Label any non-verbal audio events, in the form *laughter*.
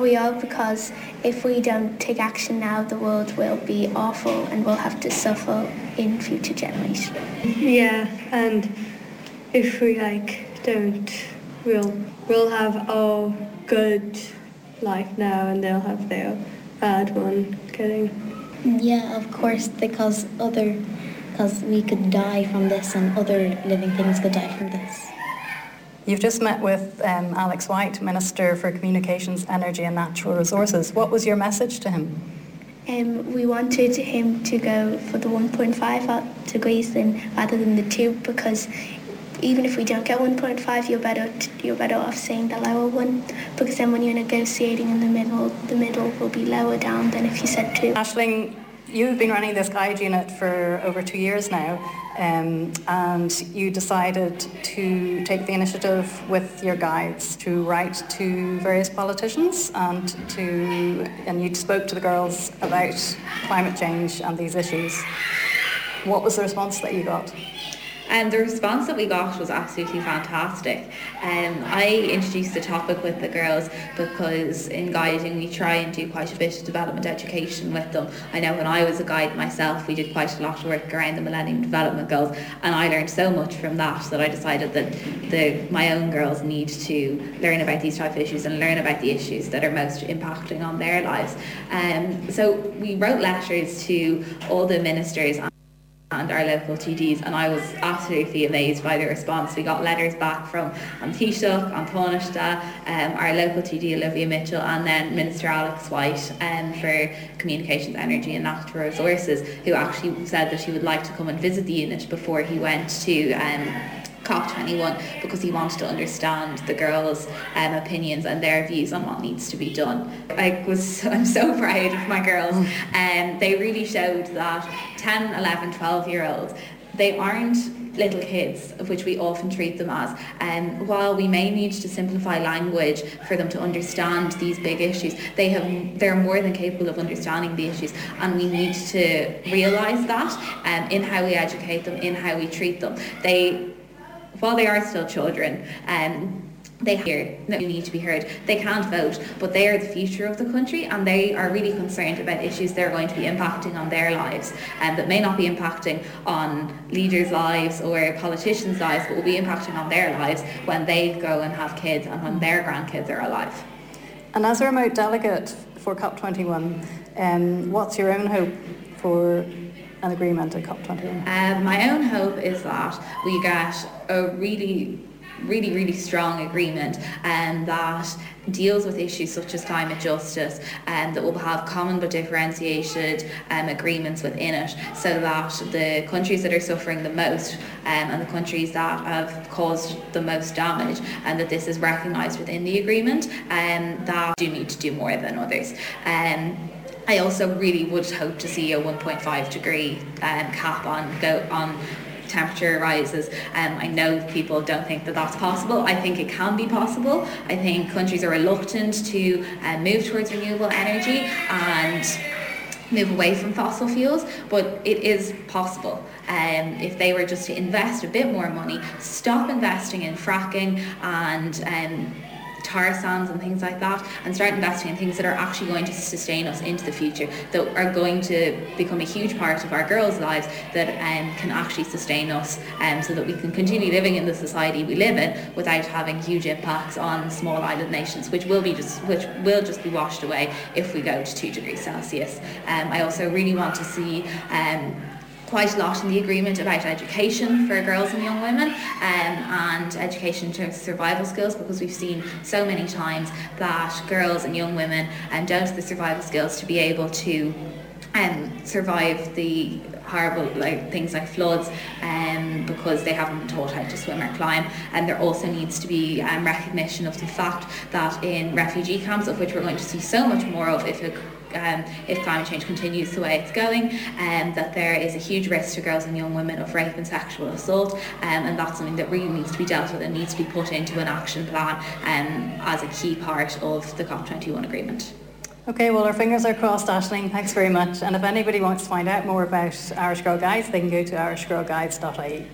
We are because if we don't take action now, the world will be awful and we'll have to suffer in future generations. Yeah, and if we like don't, we'll we'll have our good life now and they'll have their bad one. Kidding. Yeah, of course, because other because we could die from this and other living things could die from this. You've just met with um, Alex White, Minister for Communications, Energy and Natural Resources. What was your message to him? Um, we wanted him to go for the 1.5 degrees then rather than the 2 because even if we don't get 1.5 you're better you're better off saying the lower one because then when you're negotiating in the middle the middle will be lower down than if you said 2. Ashling, you've been running this guide unit for over two years now um, and you decided to take the initiative with your guides to write to various politicians and to and you spoke to the girls about climate change and these issues. What was the response that you got? And the response that we got was absolutely fantastic. Um, I introduced the topic with the girls because in guiding we try and do quite a bit of development education with them. I know when I was a guide myself we did quite a lot of work around the Millennium Development Goals and I learned so much from that that I decided that the, my own girls need to learn about these type of issues and learn about the issues that are most impacting on their lives. Um, so we wrote letters to all the ministers and our local TDs and I was absolutely amazed by the response. We got letters back from An Taoiseach, um, our local TD Olivia Mitchell and then Minister Alex White um, for Communications, Energy and Natural Resources who actually said that he would like to come and visit the unit before he went to um, COP21 because he wanted to understand the girls' um, opinions and their views on what needs to be done. I was, *laughs* I'm so proud of my girls and um, they really showed that 10, 11, 12 year olds, they aren't little kids, of which we often treat them as. And um, while we may need to simplify language for them to understand these big issues, they have they're more than capable of understanding the issues, and we need to realise that um, in how we educate them, in how we treat them. They while they are still children, um, they hear that you need to be heard. They can't vote, but they are the future of the country and they are really concerned about issues that are going to be impacting on their lives and that may not be impacting on leaders' lives or politicians' lives, but will be impacting on their lives when they go and have kids and when their grandkids are alive. And as a remote delegate for COP21, um, what's your own hope for an agreement at COP21? Um, my own hope is that we get a really really, really strong agreement and um, that deals with issues such as climate justice and um, that will have common but differentiated um, agreements within it so that the countries that are suffering the most um, and the countries that have caused the most damage and that this is recognised within the agreement and um, that do need to do more than others. Um, I also really would hope to see a 1.5 degree um, cap on go on temperature rises. Um, I know people don't think that that's possible. I think it can be possible. I think countries are reluctant to uh, move towards renewable energy and move away from fossil fuels, but it is possible. Um, if they were just to invest a bit more money, stop investing in fracking and um, tar sands and things like that and start investing in things that are actually going to sustain us into the future that are going to become a huge part of our girls lives that um, can actually sustain us um, so that we can continue living in the society we live in without having huge impacts on small island nations which will be just which will just be washed away if we go to two degrees Celsius. Um, I also really want to see um, quite a lot in the agreement about education for girls and young women um, and education in terms of survival skills because we've seen so many times that girls and young women um, don't have the survival skills to be able to um, survive the horrible like things like floods um, because they haven't been taught how to swim or climb. And there also needs to be um, recognition of the fact that in refugee camps of which we're going to see so much more of if a um, if climate change continues the way it's going, um, that there is a huge risk to girls and young women of rape and sexual assault, um, and that's something that really needs to be dealt with and needs to be put into an action plan um, as a key part of the COP21 agreement. Okay, well our fingers are crossed, Ashling. Thanks very much. And if anybody wants to find out more about Irish Girl Guides, they can go to irishgirlguides.ie.